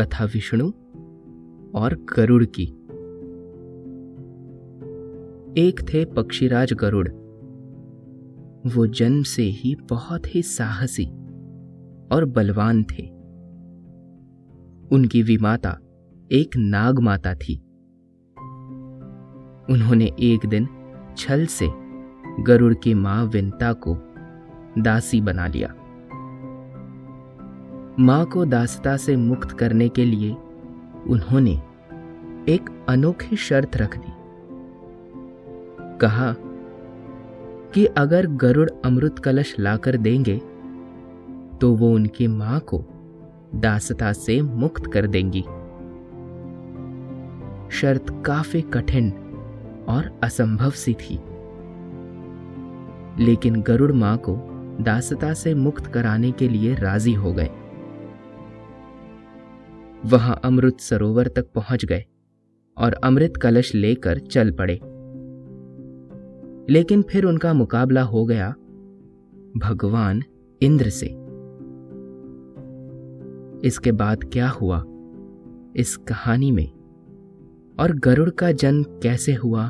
कथा विष्णु और गरुड़ की। एक थे पक्षीराज गरुड़। वो जन्म से ही बहुत ही साहसी और बलवान थे। उनकी विमाता एक नाग माता थी। उन्होंने एक दिन छल से गरुड़ की माँ विंता को दासी बना लिया। माँ को दासता से मुक्त करने के लिए उन्होंने एक अनोखी शर्त रख दी। कहा कि अगर गरुड़ अमृत कलश लाकर देंगे तो वो उनकी माँ को दासता से मुक्त कर देंगी। शर्त काफ़ी कठिन और असंभव सी थी। लेकिन गरुड़ माँ को दासता से मुक्त कराने के लिए राज़ी हो गए। वहाँ अमृत सरोवर तक पहुँच गए और अमृत कलश लेकर चल पड़े। लेकिन फिर उनका मुकाबला हो गया भगवान इंद्र से। इसके बाद क्या हुआ इस कहानी में? और गरुड़ का जन्म कैसे हुआ?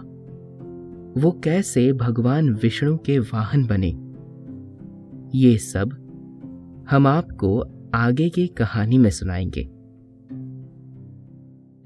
वो कैसे भगवान विष्णु के वाहन बने? ये सब हम आपको आगे की कहानी में सुनाएँगे।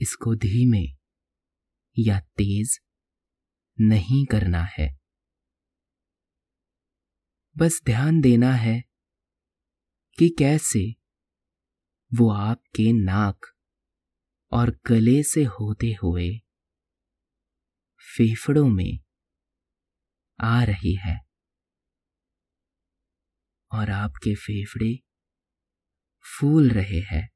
इसको धीमे या तेज नहीं करना है। बस ध्यान देना है कि कैसे वो आपके नाक और गले से होते हुए फेफड़ों में आ रही है और आपके फेफड़े फूल रहे हैं।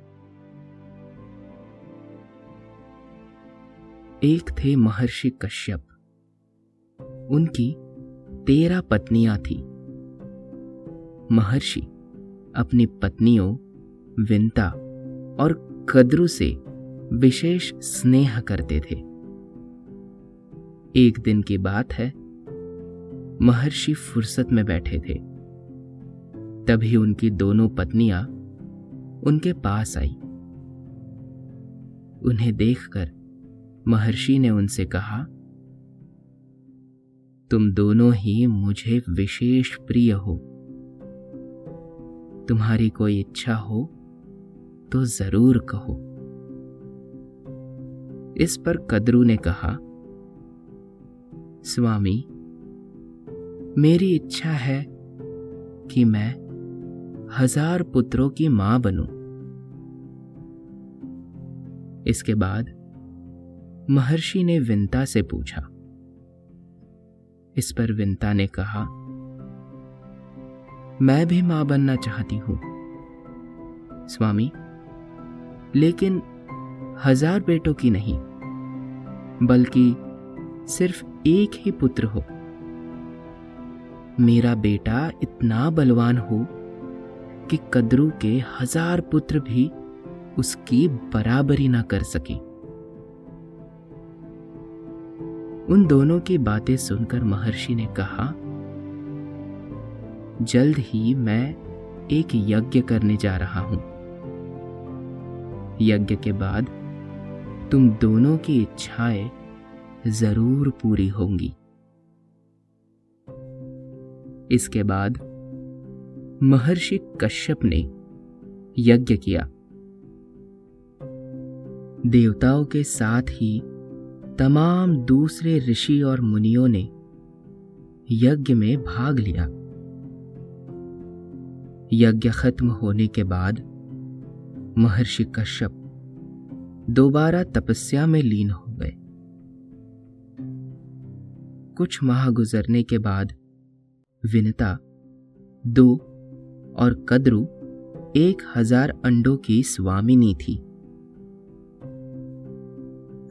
एक थे महर्षि कश्यप। उनकी तेरह पत्नियाँ थी। महर्षि अपनी पत्नियों, विंता और कद्रु से विशेष स्नेह करते थे। एक दिन की बात है, महर्षि फुर्सत में बैठे थे। तभी उनकी दोनों पत्नियाँ उनके पास आई। उन्हें देखकर महर्षि ने उनसे कहा, तुम दोनों ही मुझे विशेष प्रिय हो। तुम्हारी कोई इच्छा हो तो ज़रूर कहो इस पर कदरू ने कहा, स्वामी, मेरी इच्छा है कि मैं हज़ार पुत्रों की माँ बनूं। इसके बाद महर्षि ने विंता से पूछा। इस पर विंता ने कहा, मैं भी माँ बनना चाहती हूँ। स्वामी, लेकिन हज़ार बेटों की नहीं, बल्कि सिर्फ़ एक ही पुत्र हो। मेरा बेटा इतना बलवान हो कि कद्रू के हज़ार पुत्र भी उसकी बराबरी ना कर सके। उन दोनों की बातें सुनकर महर्षि ने कहा, जल्द ही मैं एक यज्ञ करने जा रहा हूँ। यज्ञ के बाद तुम दोनों की इच्छाएँ ज़रूर पूरी होंगी। इसके बाद महर्षि कश्यप ने यज्ञ किया। देवताओं के साथ ही तमाम दूसरे ऋषि और मुनियों ने यज्ञ में भाग लिया। यज्ञ खत्म होने के बाद महर्षि कश्यप दोबारा तपस्या में लीन हो गए। कुछ माह गुजरने के बाद विनता, दो और कद्रु एक हज़ार अंडों की स्वामिनी थी।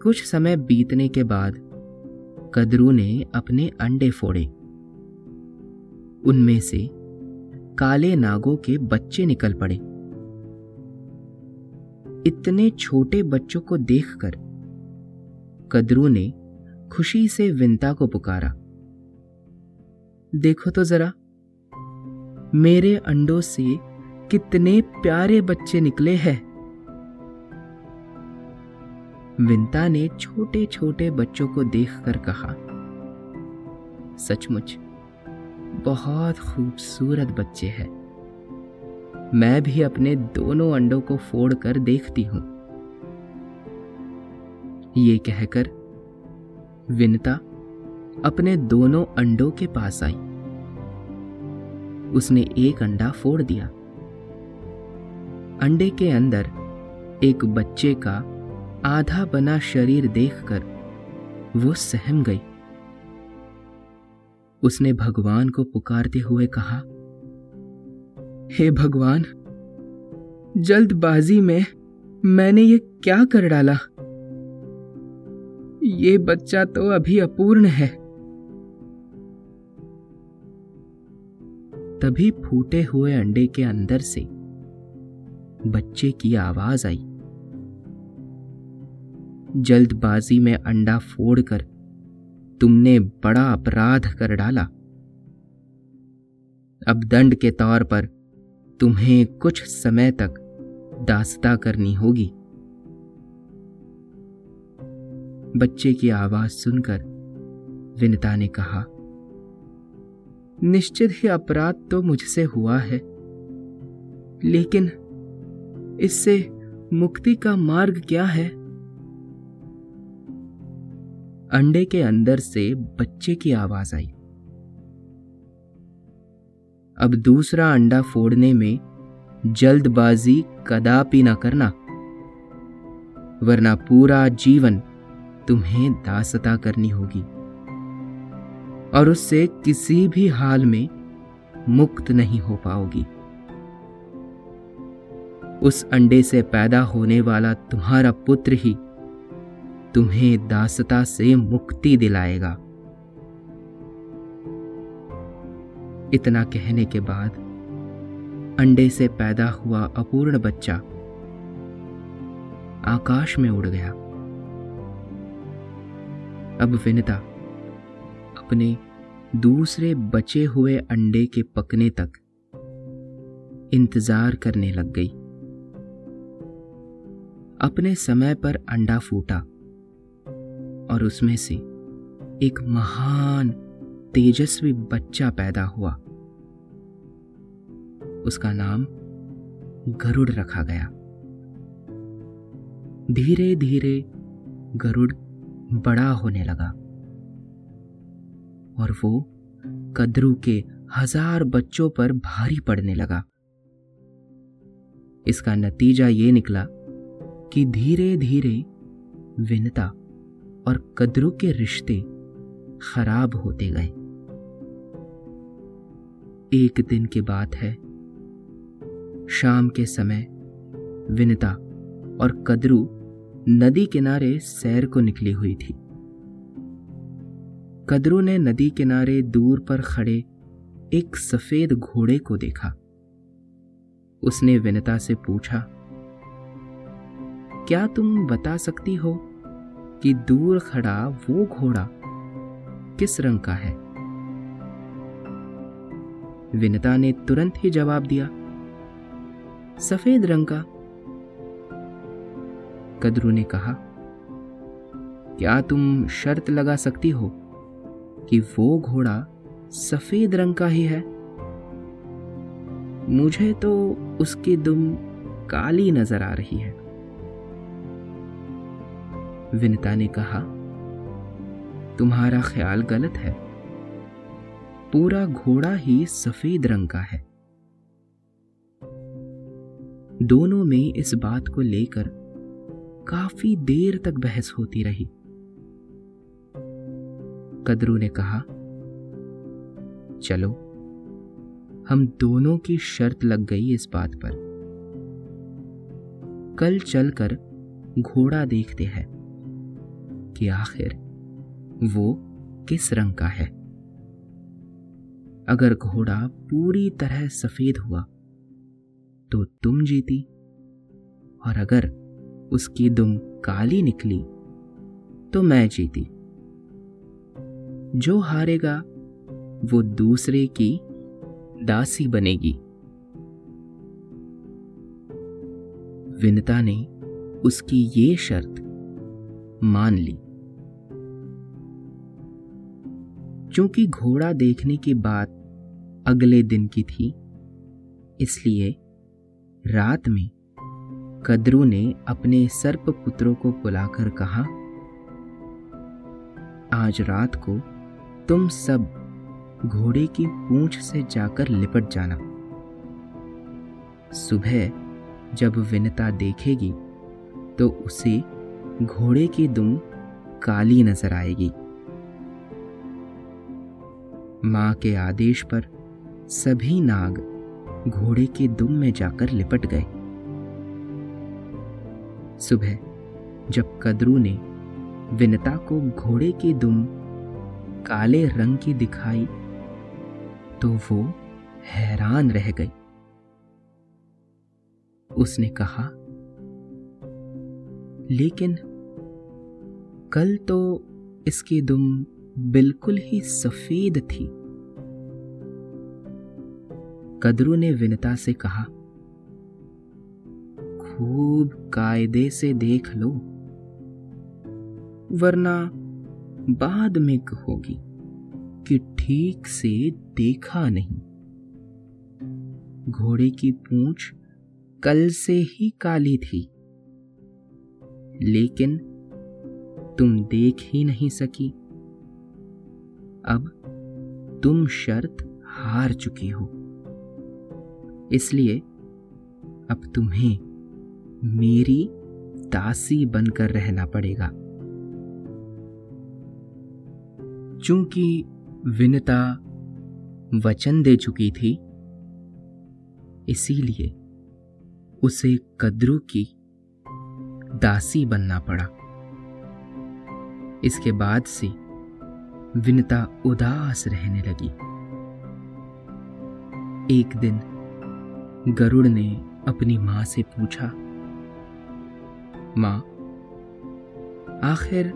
कुछ समय बीतने के बाद कदरू ने अपने अंडे फोड़े। उनमें से काले नागों के बच्चे निकल पड़े। इतने छोटे बच्चों को देखकर कदरू ने खुशी से विंता को पुकारा। देखो तो जरा, मेरे अंडों से कितने प्यारे बच्चे निकले हैं। विंता ने छोटे छोटे बच्चों को देखकर कहा, सचमुच, बहुत खूबसूरत बच्चे हैं। मैं भी अपने दोनों अंडों को फोड़कर देखती हूँ। ये कहकर विनता अपने दोनों अंडों के पास आई। उसने एक अंडा फोड़ दिया। अंडे के अंदर एक बच्चे का आधा बना शरीर देखकर वो सहम गई। उसने भगवान को पुकारते हुए कहा, हे भगवान, जल्दबाजी में मैंने ये क्या कर डाला? ये बच्चा तो अभी अपूर्ण है। तभी फूटे हुए अंडे के अंदर से बच्चे की आवाज़ आई। जल्दबाजी में अंडा फोड़कर तुमने बड़ा अपराध कर डाला। अब दंड के तौर पर तुम्हें कुछ समय तक दास्ता करनी होगी। बच्चे की आवाज़ सुनकर विनता ने कहा, निश्चित ही अपराध तो मुझसे हुआ है, लेकिन इससे मुक्ति का मार्ग क्या है? अंडे के अंदर से बच्चे की आवाज़ आई। अब दूसरा अंडा फोड़ने में जल्दबाजी कदापि ना करना, वरना पूरा जीवन तुम्हें दासता करनी होगी, और उससे किसी भी हाल में मुक्त नहीं हो पाओगी। उस अंडे से पैदा होने वाला तुम्हारा पुत्र ही तुम्हें दासता से मुक्ति दिलाएगा। इतना कहने के बाद अंडे से पैदा हुआ अपूर्ण बच्चा आकाश में उड़ गया। अब विनता अपने दूसरे बचे हुए अंडे के पकने तक इंतज़ार करने लग गई। अपने समय पर अंडा फूटा। और उसमें से एक महान, तेजस्वी बच्चा पैदा हुआ। उसका नाम गरुड़ रखा गया। धीरे धीरे गरुड़ बड़ा होने लगा। और वो कद्रू के हज़ार बच्चों पर भारी पड़ने लगा। इसका नतीजा ये निकला कि धीरे धीरे विनता और कद्रू के रिश्ते खराब होते गए। एक दिन की बात है। शाम के समय विनता और कदरू नदी किनारे सैर को निकली हुई थी। कदरू ने नदी किनारे दूर पर खड़े एक सफ़ेद घोड़े को देखा। उसने विनता से पूछा, क्या तुम बता सकती हो कि दूर खड़ा वो घोड़ा किस रंग का है? विनता ने तुरंत ही जवाब दिया, सफ़ेद रंग का। कदरू ने कहा, क्या तुम शर्त लगा सकती हो कि वो घोड़ा सफ़ेद रंग का ही है? मुझे तो उसकी दुम काली नज़र आ रही है। विनता ने कहा, तुम्हारा ख्याल गलत है। पूरा घोड़ा ही सफ़ेद रंग का है। दोनों में इस बात को लेकर काफ़ी देर तक बहस होती रही। कदरू ने कहा, चलो, हम दोनों की शर्त लग गई इस बात पर। कल चलकर घोड़ा देखते हैं। कि आखिर वो किस रंग का है? अगर घोड़ा पूरी तरह सफ़ेद हुआ तो तुम जीती। और अगर उसकी दुम काली निकली तो मैं जीती। जो हारेगा, वो दूसरे की दासी बनेगी। विनता ने उसकी ये शर्त मान ली। चूँकि घोड़ा देखने की बात अगले दिन की थी, इसलिए रात में कदरू ने अपने सर्प पुत्रों को बुलाकर कहा, आज रात को तुम सब घोड़े की पूंछ से जाकर लिपट जाना। सुबह जब विनता देखेगी तो उसे घोड़े की दुम काली नज़र आएगी। माँ के आदेश पर सभी नाग घोड़े के दुम में जाकर लिपट गए। सुबह जब कद्रू ने विनता को घोड़े की दुम काले रंग की दिखाई तो वो हैरान रह गई। उसने कहा, लेकिन कल तो इसकी दुम बिल्कुल ही सफ़ेद थी। कदरू ने विनता से कहा, खूब कायदे से देख लो, वरना बाद में कहोगी कि ठीक से देखा नहीं। घोड़े की पूंछ कल से ही काली थी, लेकिन तुम देख ही नहीं सकी। अब तुम शर्त हार चुकी हो। इसलिए अब तुम्हें मेरी दासी बनकर रहना पड़ेगा। चूँकि विनता वचन दे चुकी थी, इसीलिए उसे कद्रू की दासी बनना पड़ा। इसके बाद से विनता उदास रहने लगी। एक दिन गरुड़ ने अपनी माँ से पूछा, माँ, आखिर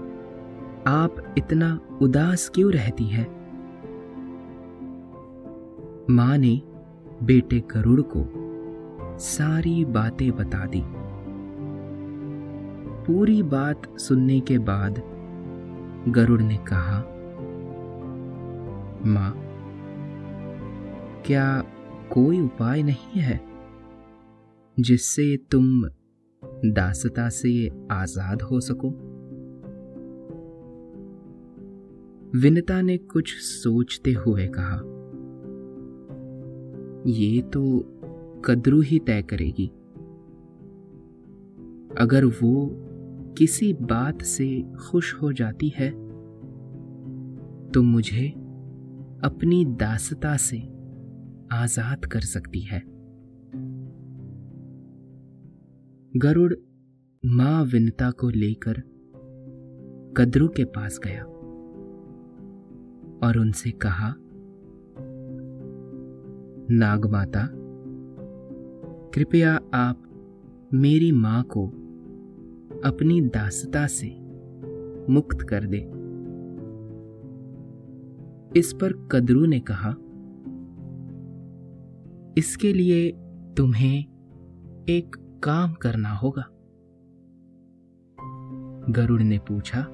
आप इतना उदास क्यों रहती है? माँ ने बेटे गरुड़ को सारी बातें बता दी। पूरी बात सुनने के बाद गरुड़ ने कहा माँ, क्या कोई उपाय नहीं है जिससे तुम दासता से आज़ाद हो सको? विनता ने कुछ सोचते हुए कहा, ये तो कद्रू ही तय करेगी। अगर वो किसी बात से खुश हो जाती है तो मुझे अपनी दासता से आज़ाद कर सकती है। गरुड़ माँ विनता को लेकर कद्रू के पास गया और उनसे कहा, नागमाता, कृपया आप मेरी माँ को अपनी दासता से मुक्त कर दे। इस पर कदरू ने कहा, इसके लिए तुम्हें एक काम करना होगा। गरुड़ ने पूछा,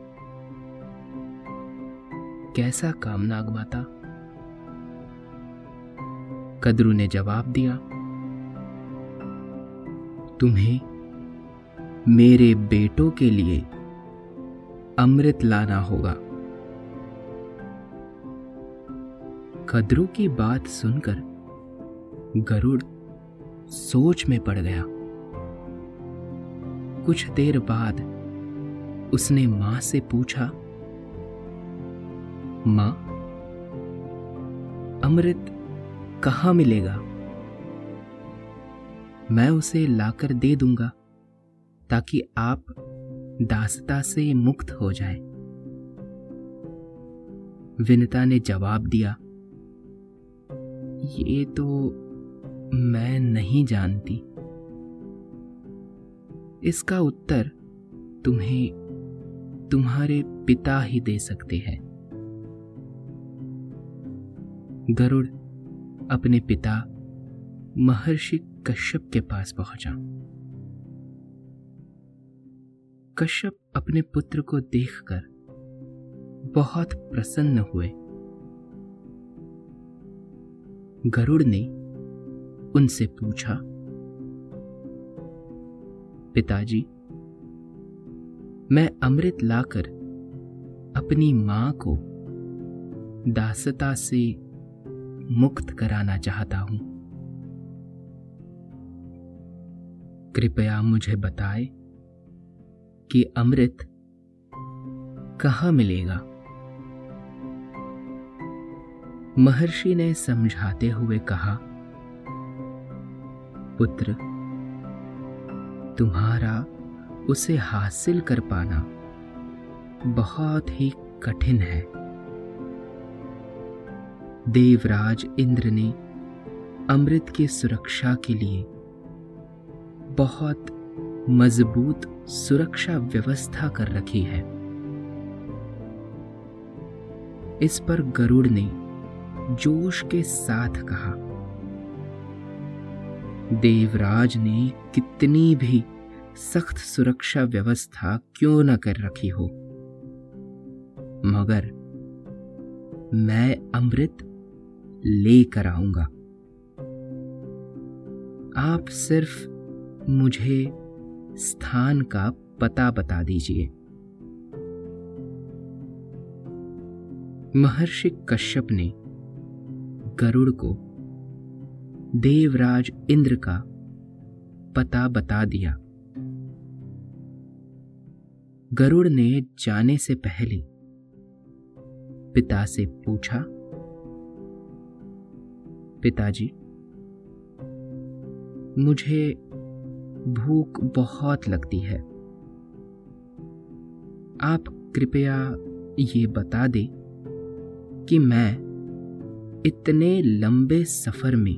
कैसा काम नागमाता? कदरू ने जवाब दिया, तुम्हें मेरे बेटों के लिए अमृत लाना होगा। कद्रू की बात सुनकर गरुड़ सोच में पड़ गया। कुछ देर बाद उसने माँ से पूछा, माँ, अमृत कहाँ मिलेगा? मैं उसे लाकर दे दूँगा ताकि आप दासता से मुक्त हो जाए विनता ने जवाब दिया ये तो मैं नहीं जानती। इसका उत्तर तुम्हें तुम्हारे पिता ही दे सकते हैं। गरुड़ अपने पिता, महर्षि कश्यप के पास पहुँचा। कश्यप अपने पुत्र को देखकर बहुत प्रसन्न हुए। गरुड़ ने उनसे पूछा, पिताजी, मैं अमृत लाकर अपनी माँ को दासता से मुक्त कराना चाहता हूँ। कृपया मुझे बताए कि अमृत कहाँ मिलेगा। महर्षि ने समझाते हुए कहा, पुत्र, तुम्हारा उसे हासिल कर पाना बहुत ही कठिन है। देवराज इंद्र ने अमृत की सुरक्षा के लिए बहुत मज़बूत सुरक्षा व्यवस्था कर रखी है। इस पर गरुड़ ने जोश के साथ कहा, देवराज ने कितनी भी सख्त सुरक्षा व्यवस्था क्यों न कर रखी हो? मगर मैं अमृत लेकर आऊँगा। आप सिर्फ़ मुझे स्थान का पता बता दीजिए। महर्षि कश्यप ने गरुड़ को देवराज इंद्र का पता बता दिया। गरुड़ ने जाने से पहले पिता से पूछा, पिताजी, मुझे भूख बहुत लगती है। आप कृपया ये बता दे कि मैं इतने लंबे सफ़र में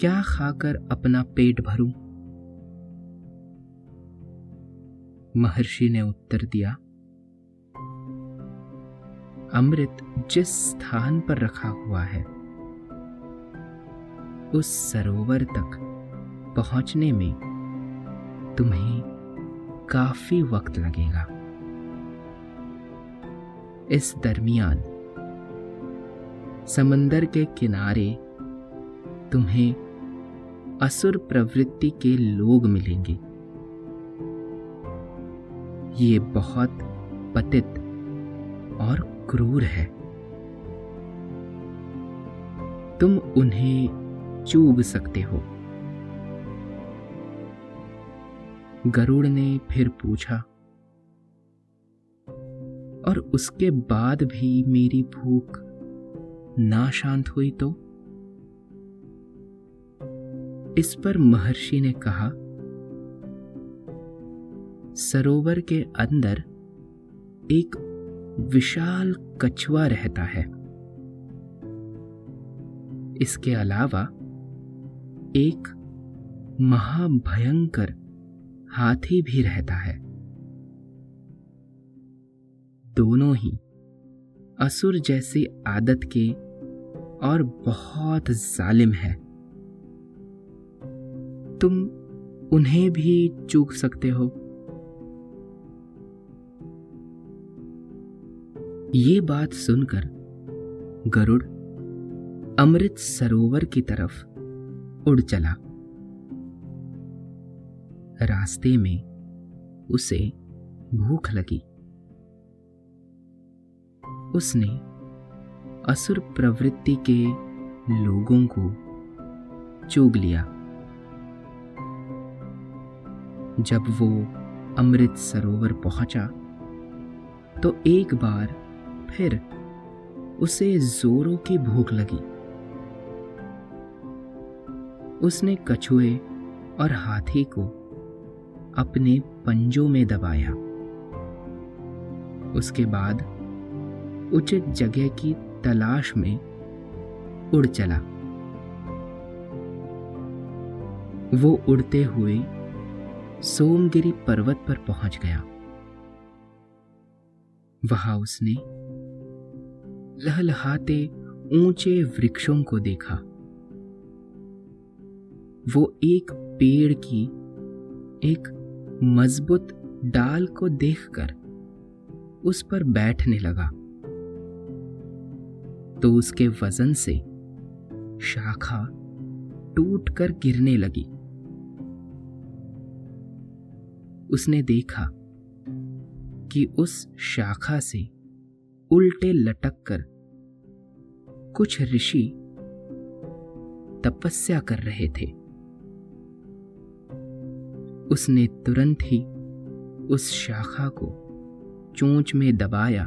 क्या खाकर अपना पेट भरूं? महर्षि ने उत्तर दिया, अमृत जिस स्थान पर रखा हुआ है, उस सरोवर तक पहुँचने में तुम्हें काफ़ी वक्त लगेगा इस दरमियान समंदर के किनारे तुम्हें असुर प्रवृत्ति के लोग मिलेंगे। ये बहुत पतित और क्रूर है। तुम उन्हें चूब सकते हो। गरुड़ ने फिर पूछा, और उसके बाद भी मेरी भूख ना शांत हुई तो? इस पर महर्षि ने कहा, सरोवर के अंदर एक विशाल कछुआ रहता है। इसके अलावा एक महाभयंकर हाथी भी रहता है। दोनों ही असुर जैसी आदत के और बहुत जालिम है। तुम उन्हें भी चूक सकते हो। ये बात सुनकर गरुड़ अमृत सरोवर की तरफ़ उड़ चला। रास्ते में उसे भूख लगी। उसने असुर प्रवृत्ति के लोगों को चूग लिया। जब वो अमृत सरोवर पहुँचा तो एक बार फिर उसे जोरों की भूख लगी। उसने कछुए और हाथी को अपने पंजों में दबाया। उसके बाद उचित जगह की तलाश में उड़ चला। वो उड़ते हुए सोमगिरी पर्वत पर पहुँच गया। वहाँ उसने लहलहाते ऊँचे वृक्षों को देखा। वो एक पेड़ की एक मज़बूत डाल को देखकर उस पर बैठने लगा। तो उसके वज़न से शाखा टूटकर गिरने लगी। उसने देखा कि उस शाखा से उल्टे लटक कर कुछ ऋषि तपस्या कर रहे थे। उसने तुरंत ही उस शाखा को चोंच में दबाया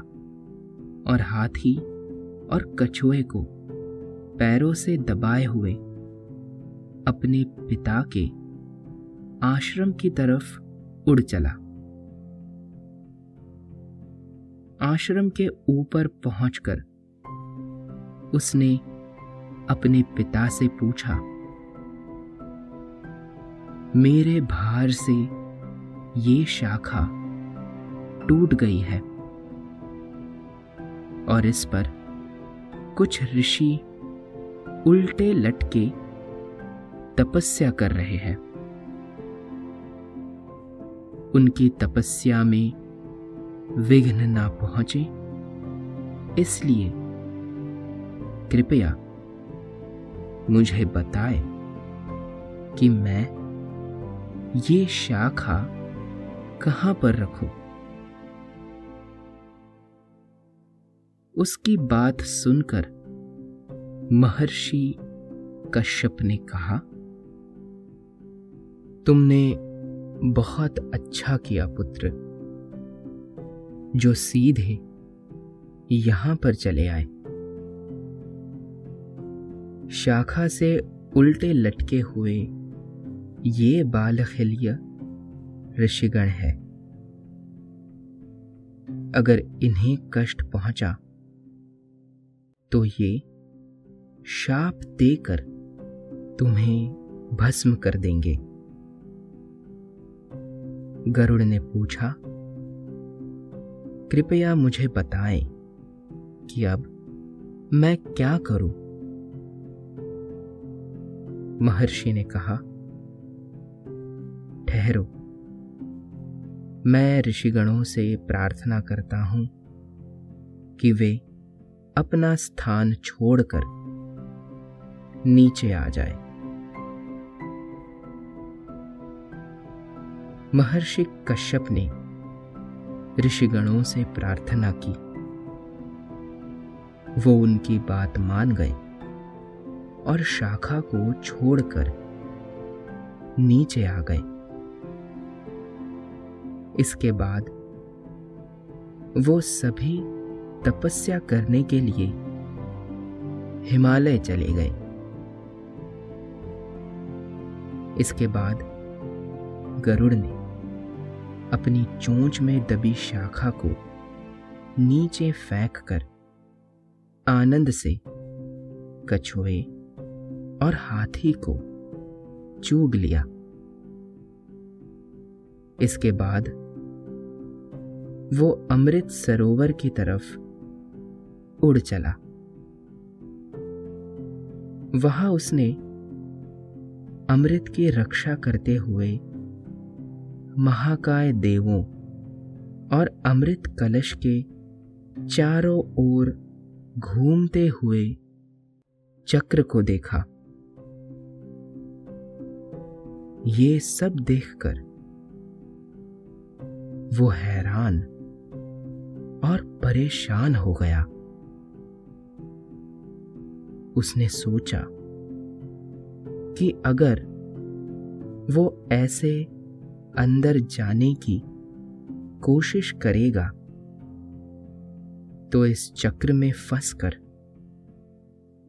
और हाथी और कछुए को पैरों से दबाए हुए अपने पिता के आश्रम की तरफ़ उड़ चला। आश्रम के ऊपर पहुंचकर उसने अपने पिता से पूछा, मेरे भार से ये शाखा टूट गई है और इस पर कुछ ऋषि उल्टे लटके तपस्या कर रहे हैं उनकी तपस्या में विघ्न ना पहुँचे, इसलिए कृपया मुझे बताए कि मैं ये शाखा कहाँ पर रखूँ? उसकी बात सुनकर महर्षि कश्यप ने कहा, तुमने बहुत अच्छा किया पुत्र, जो सीधे यहाँ पर चले आए। शाखा से उल्टे लटके हुए ये बालखिलिया ऋषिगण है। अगर इन्हें कष्ट पहुँचा तो ये शाप देकर तुम्हें भस्म कर देंगे। गरुड़ ने पूछा, कृपया मुझे बताएँ कि अब मैं क्या करूँ? महर्षि ने कहा, ठहरो। मैं ऋषिगणों से प्रार्थना करता हूँ कि वे अपना स्थान छोड़कर नीचे आ जाए। महर्षि कश्यप ने ऋषिगणों से प्रार्थना की। वो उनकी बात मान गए और शाखा को छोड़कर नीचे आ गए। इसके बाद वो सभी तपस्या करने के लिए हिमालय चले गए। इसके बाद गरुड़ ने अपनी चोंच में दबी शाखा को नीचे फेंक कर आनंद से कछुए और हाथी को चूग लिया। इसके बाद वो अमृत सरोवर की तरफ़ उड़ चला। वहाँ उसने अमृत की रक्षा करते हुए महाकाय देवों और अमृत कलश के चारों ओर घूमते हुए चक्र को देखा। ये सब देखकर वो हैरान और परेशान हो गया। उसने सोचा कि अगर वो ऐसे अंदर जाने की कोशिश करेगा तो इस चक्र में फंसकर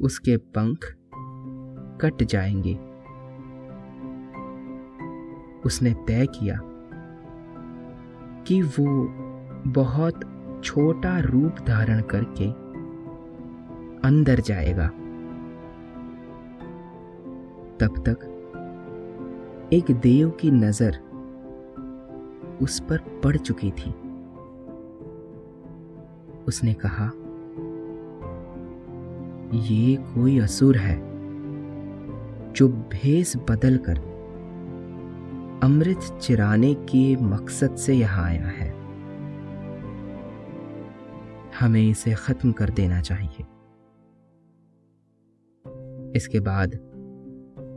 उसके पंख कट जाएँगे। उसने तय किया कि वो बहुत छोटा रूप धारण करके अंदर जाएगा। तब तक एक देव की नज़र उस पर पड़ चुकी थी। उसने कहा, ये कोई असुर है जो भेस बदलकर अमृत चिराने के मकसद से यहाँ आया है। हमें इसे खत्म कर देना चाहिए। इसके बाद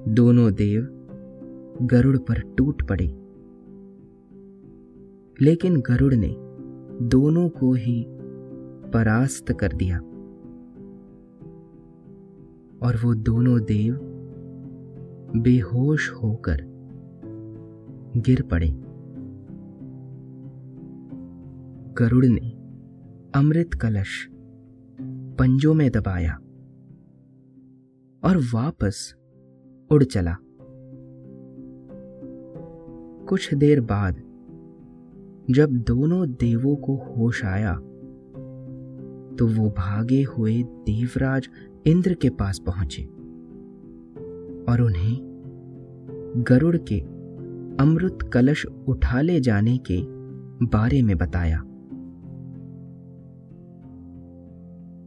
दोनों देव गरुड़ पर टूट पड़े। लेकिन गरुड़ ने दोनों को ही परास्त कर दिया। और वो दोनों देव बेहोश होकर गिर पड़े। गरुड़ ने अमृत कलश पंजों में दबाया और वापस उड़ चला। कुछ देर बाद, जब दोनों देवों को होश आया तो वो भागे हुए देवराज इंद्र के पास पहुँचे और उन्हें गरुड़ के अमृत कलश उठा ले जाने के बारे में बताया।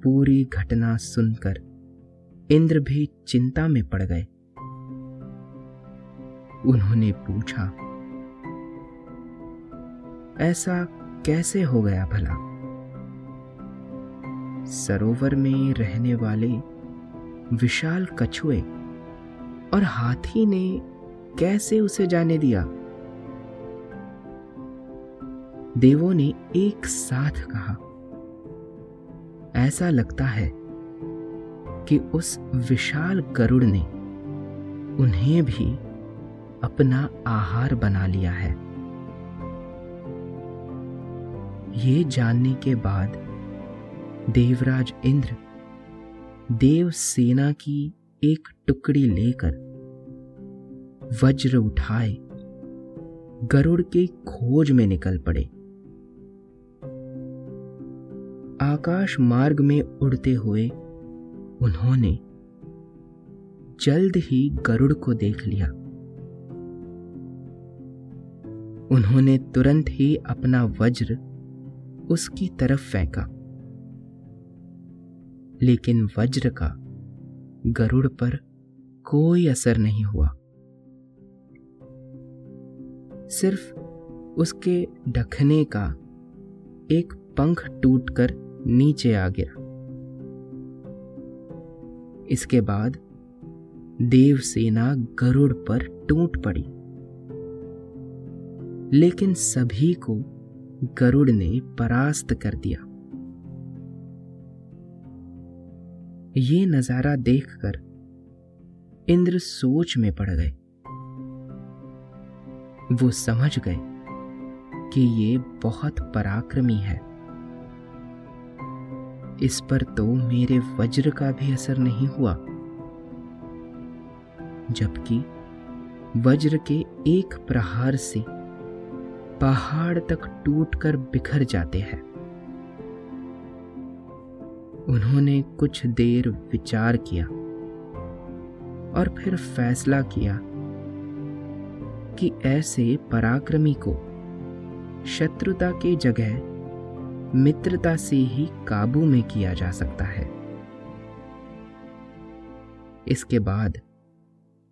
पूरी घटना सुनकर इंद्र भी चिंता में पड़ गए। उन्होंने पूछा, ऐसा कैसे हो गया भला? सरोवर में रहने वाले विशाल कछुए और हाथी ने कैसे उसे जाने दिया? देवों ने एक साथ कहा, ऐसा लगता है कि उस विशाल गरुड़ ने उन्हें भी अपना आहार बना लिया है। ये जानने के बाद देवराज इंद्र देव सेना की एक टुकड़ी लेकर वज्र उठाए, गरुड़ की खोज में निकल पड़े। आकाश मार्ग में उड़ते हुए उन्होंने जल्द ही गरुड़ को देख लिया। उन्होंने तुरंत ही अपना वज्र उसकी तरफ़ फेंका। लेकिन वज्र का गरुड़ पर कोई असर नहीं हुआ। सिर्फ़ उसके ढकने का एक पंख टूटकर नीचे आ गया। इसके बाद देवसेना गरुड़ पर टूट पड़ी। लेकिन सभी को गरुड़ ने परास्त कर दिया। ये नज़ारा देखकर इंद्र सोच में पड़ गए। वो समझ गए कि ये बहुत पराक्रमी है। इस पर तो मेरे वज्र का भी असर नहीं हुआ, जबकि वज्र के एक प्रहार से पहाड़ तक टूटकर बिखर जाते हैं। उन्होंने कुछ देर विचार किया और फिर फैसला किया कि ऐसे पराक्रमी को शत्रुता के जगह मित्रता से ही काबू में किया जा सकता है। इसके बाद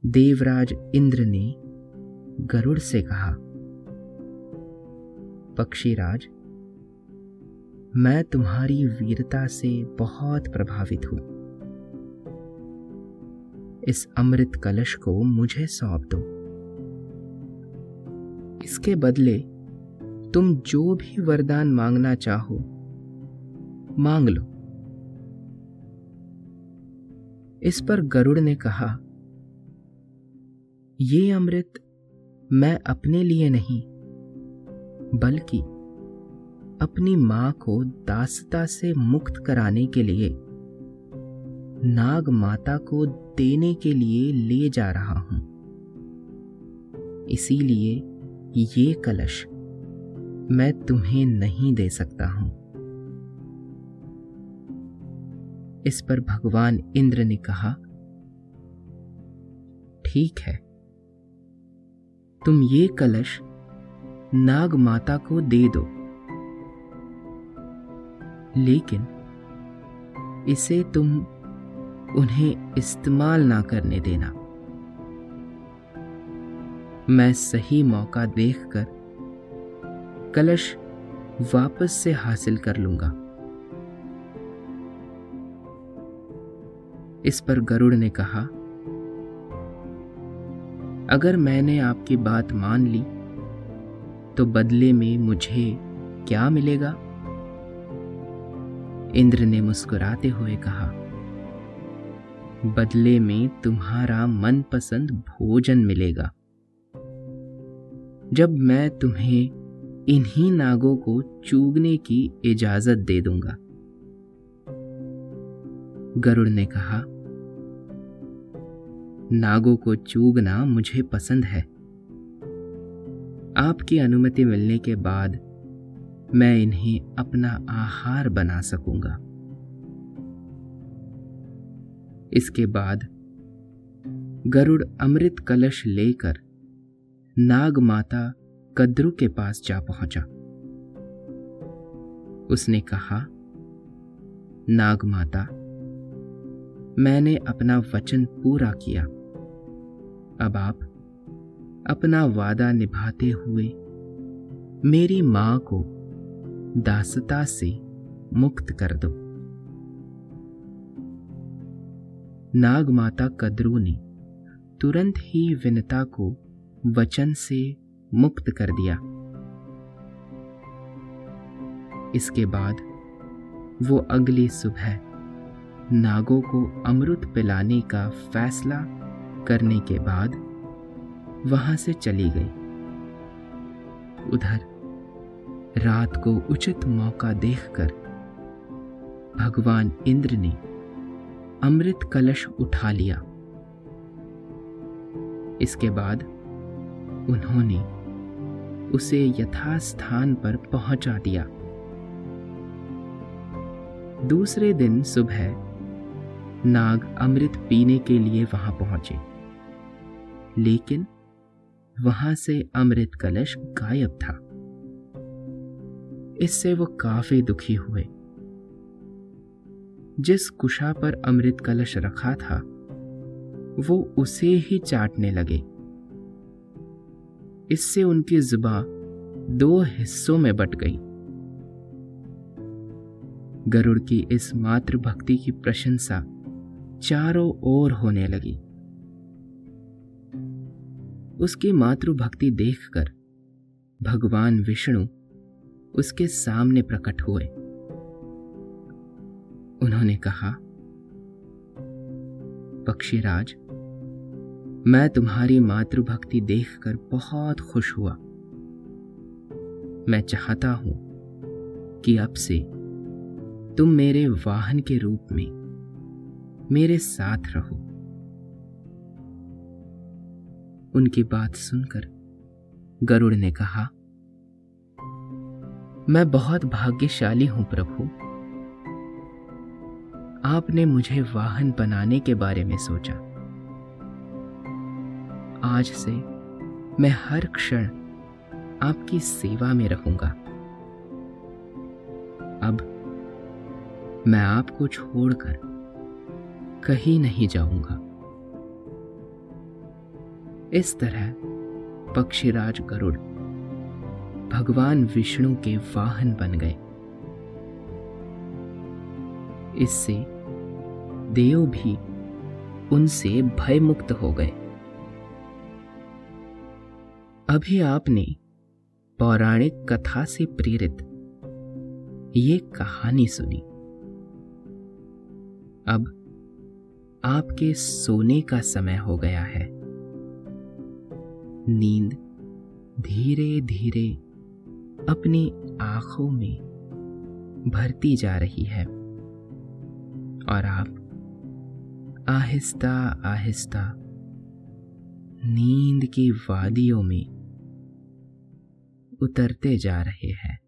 देवराज इंद्र ने गरुड़ से कहा पक्षीराज, मैं तुम्हारी वीरता से बहुत प्रभावित हूँ। इस अमृत कलश को मुझे सौंप दो। इसके बदले तुम जो भी वरदान मांगना चाहो, मांग लो। इस पर गरुड़ ने कहा, ये अमृत मैं अपने लिए नहीं बल्कि अपनी माँ को दासता से मुक्त कराने के लिए नाग माता को देने के लिए ले जा रहा हूँ। इसीलिए ये कलश मैं तुम्हें नहीं दे सकता हूँ। इस पर भगवान इंद्र ने कहा, ठीक है, तुम ये कलश नाग माता को दे दो। लेकिन इसे तुम उन्हें इस्तेमाल ना करने देना। मैं सही मौका देखकर कलश वापस से हासिल कर लूँगा। इस पर गरुड़ ने कहा, अगर मैंने आपकी बात मान ली तो बदले में मुझे क्या मिलेगा? इंद्र ने मुस्कुराते हुए कहा, बदले में तुम्हारा मनपसंद भोजन मिलेगा। जब मैं तुम्हें इन्हीं नागों को चूगने की इजाज़त दे दूँगा। गरुड़ ने कहा, नागों को चूगना मुझे पसंद है। आपकी अनुमति मिलने के बाद मैं इन्हें अपना आहार बना सकूँगा। इसके बाद गरुड़ अमृत कलश लेकर नाग माता कद्रू के पास जा पहुँचा। उसने कहा नाग माता मैंने अपना वचन पूरा किया। अब आप अपना वादा निभाते हुए, मेरी माँ को दासता से मुक्त कर दो। नाग माता कद्रू ने तुरंत ही विनता को वचन से मुक्त कर दिया। इसके बाद वो अगली सुबह नागों को अमृत पिलाने का फैसला करने के बाद वहाँ से चली गई। उधर रात को उचित मौका देखकर भगवान इंद्र ने अमृत कलश उठा लिया। इसके बाद उन्होंने उसे यथास्थान पर पहुँचा दिया। दूसरे दिन सुबह नाग अमृत पीने के लिए वहाँ पहुँचे। लेकिन वहाँ से अमृत कलश गायब था। इससे वो काफ़ी दुखी हुए। जिस कुशा पर अमृत कलश रखा था, वो उसे ही चाटने लगे। इससे उनकी जुबा दो हिस्सों में बट गई। गरुड़ की इस मातृभक्ति की प्रशंसा चारों ओर होने लगी। उसकी मातृभक्ति देखकर भगवान विष्णु उसके सामने प्रकट हुए। उन्होंने कहा, पक्षीराज, मैं तुम्हारी मातृभक्ति देखकर बहुत खुश हुआ। मैं चाहता हूँ कि अब से तुम मेरे वाहन के रूप में मेरे साथ रहो। उनकी बात सुनकर गरुड़ ने कहा, मैं बहुत भाग्यशाली हूँ प्रभु। आपने मुझे वाहन बनाने के बारे में सोचा। आज से मैं हर क्षण आपकी सेवा में रहूँगा। अब मैं आपको छोड़कर कहीं नहीं जाऊँगा। इस तरह पक्षीराज गरुड़ भगवान विष्णु के वाहन बन गए। इससे देव भी उनसे भयमुक्त हो गए। अभी आपने पौराणिक कथा से प्रेरित ये कहानी सुनी। अब आपके सोने का समय हो गया है। नींद धीरे धीरे अपनी आँखों में भरती जा रही है। और आप आहिस्ता आहिस्ता नींद की वादियों में उतरते जा रहे हैं।